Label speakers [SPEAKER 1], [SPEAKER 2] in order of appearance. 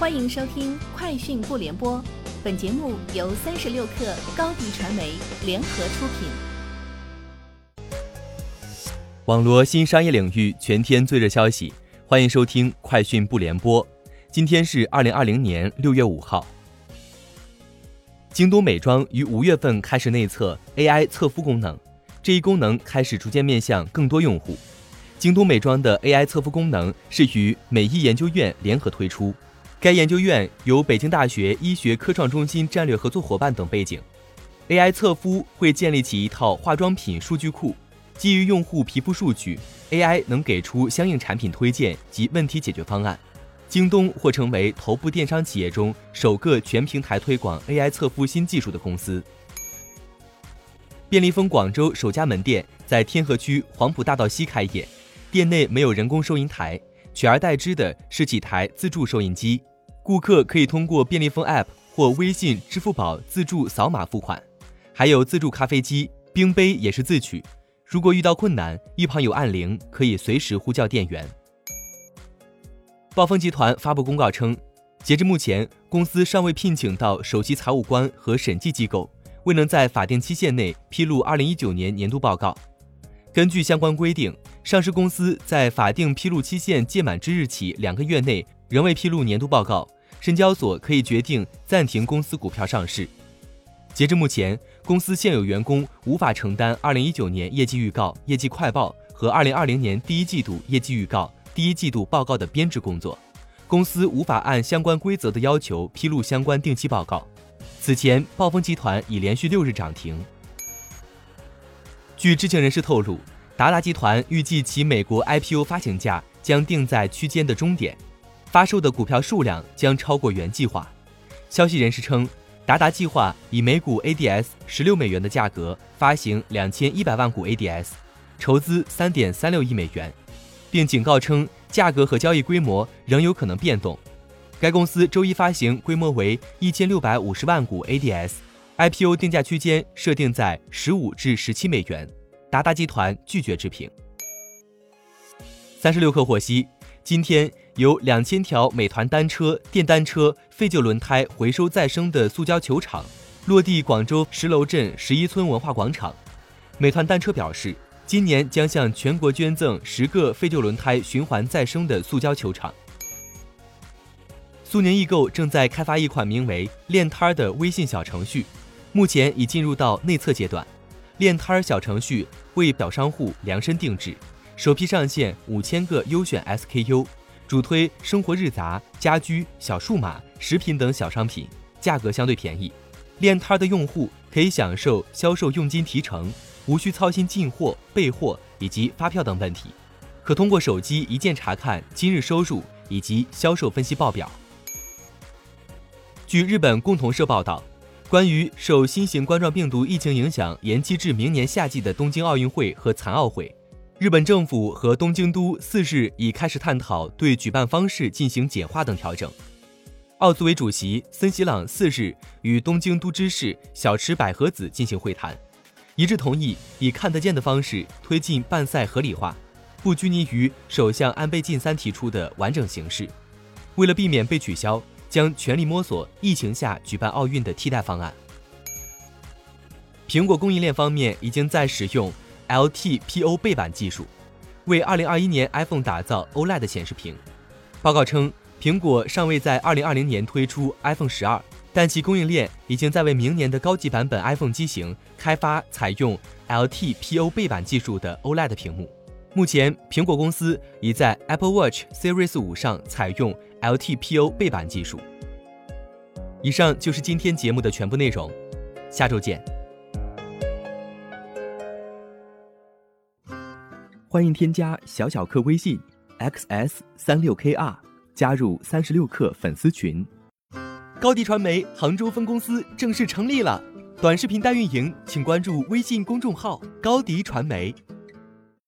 [SPEAKER 1] 欢迎收听《快讯不联播》，本节目由三十六克高低传媒联合出品。
[SPEAKER 2] 网罗新商业领域全天最热消息，欢迎收听《快讯不联播》。今天是二零二零年六月五号。京东美妆于五月份开始内测 AI 测肤功能，这一功能开始逐渐面向更多用户。京东美妆的 AI 测肤功能是与美医研究院联合推出。该研究院由北京大学医学科创中心战略合作伙伴等背景，AI 测肤会建立起一套化妆品数据库，基于用户皮肤数据，AI 能给出相应产品推荐及问题解决方案。京东或成为头部电商企业中首个全平台推广 AI 测肤新技术的公司。便利蜂广州首家门店在天河区黄埔大道西开业，店内没有人工收银台，取而代之的是几台自助收银机。顾客可以通过便利蜂 App 或微信、支付宝自助扫码付款，还有自助咖啡机、冰杯也是自取。如果遇到困难，一旁有按铃，可以随时呼叫店员。暴风集团发布公告称，截至目前，公司尚未聘请到首席财务官和审计机构，未能在法定期限内披露2019年年度报告。根据相关规定，上市公司在法定披露期限届满之日起两个月内仍未披露年度报告。深交所可以决定暂停公司股票上市。截至目前，公司现有员工无法承担2019年业绩预告、业绩快报和2020年第一季度业绩预告、第一季度报告的编制工作，公司无法按相关规则的要求披露相关定期报告。此前，暴风集团已连续六日涨停。据知情人士透露，达达集团预计其美国 IPO 发行价将定在区间的中点。发售的股票数量将超过原计划。消息人士称，达达计划以每股 ADS 十六美元的价格发行两千一百万股 ADS，筹资三点三六亿美元，并警告称价格和交易规模仍有可能变动。该公司周一发行规模为一千六百五十万股 ADS，IPO 定价区间设定在十五至十七美元。达达集团拒绝置评。三十六氪获悉。今天，有两千条美团单车、电单车、废旧轮胎回收再生的塑胶球场落地广州石楼镇十一村文化广场。美团单车表示，今年将向全国捐赠十个废旧轮胎循环再生的塑胶球场。苏宁易购正在开发一款名为“练摊儿”的微信小程序，目前已进入到内测阶段。练摊儿小程序为小商户量身定制。首批上线五千个优选 SKU，主推生活日杂、家居、小数码、食品等小商品，价格相对便宜。练摊的用户可以享受销售佣金提成，无需操心进货、备货以及发票等问题，可通过手机一键查看今日收入以及销售分析报表。据日本共同社报道，关于受新型冠状病毒疫情影响延期至明年夏季的东京奥运会和残奥会。日本政府和东京都四日已开始探讨对举办方式进行简化等调整。奥组委主席森喜朗四日与东京都知事小池百合子进行会谈，一致同意以看得见的方式推进办赛合理化，不拘泥于首相安倍晋三提出的完整形式。为了避免被取消，将全力摸索疫情下举办奥运的替代方案。苹果供应链方面已经在使用。LTPO 背板技术为2021年 iPhone 打造 OLED 显示屏。报告称，苹果尚未在2020年推出 iPhone 12，但其供应链已经在为明年的高级版本 iPhone 机型开发采用 LTPO 背板技术的 OLED 屏幕。目前，苹果公司已在 Apple Watch Series 5上采用 LTPO 背板技术。以上就是今天节目的全部内容，下周见。欢迎添加小小客微信，xs 三六 kr，加入三十六氪粉丝群。高迪传媒杭州分公司正式成立了，短视频代运营，请关注微信公众号高迪传媒。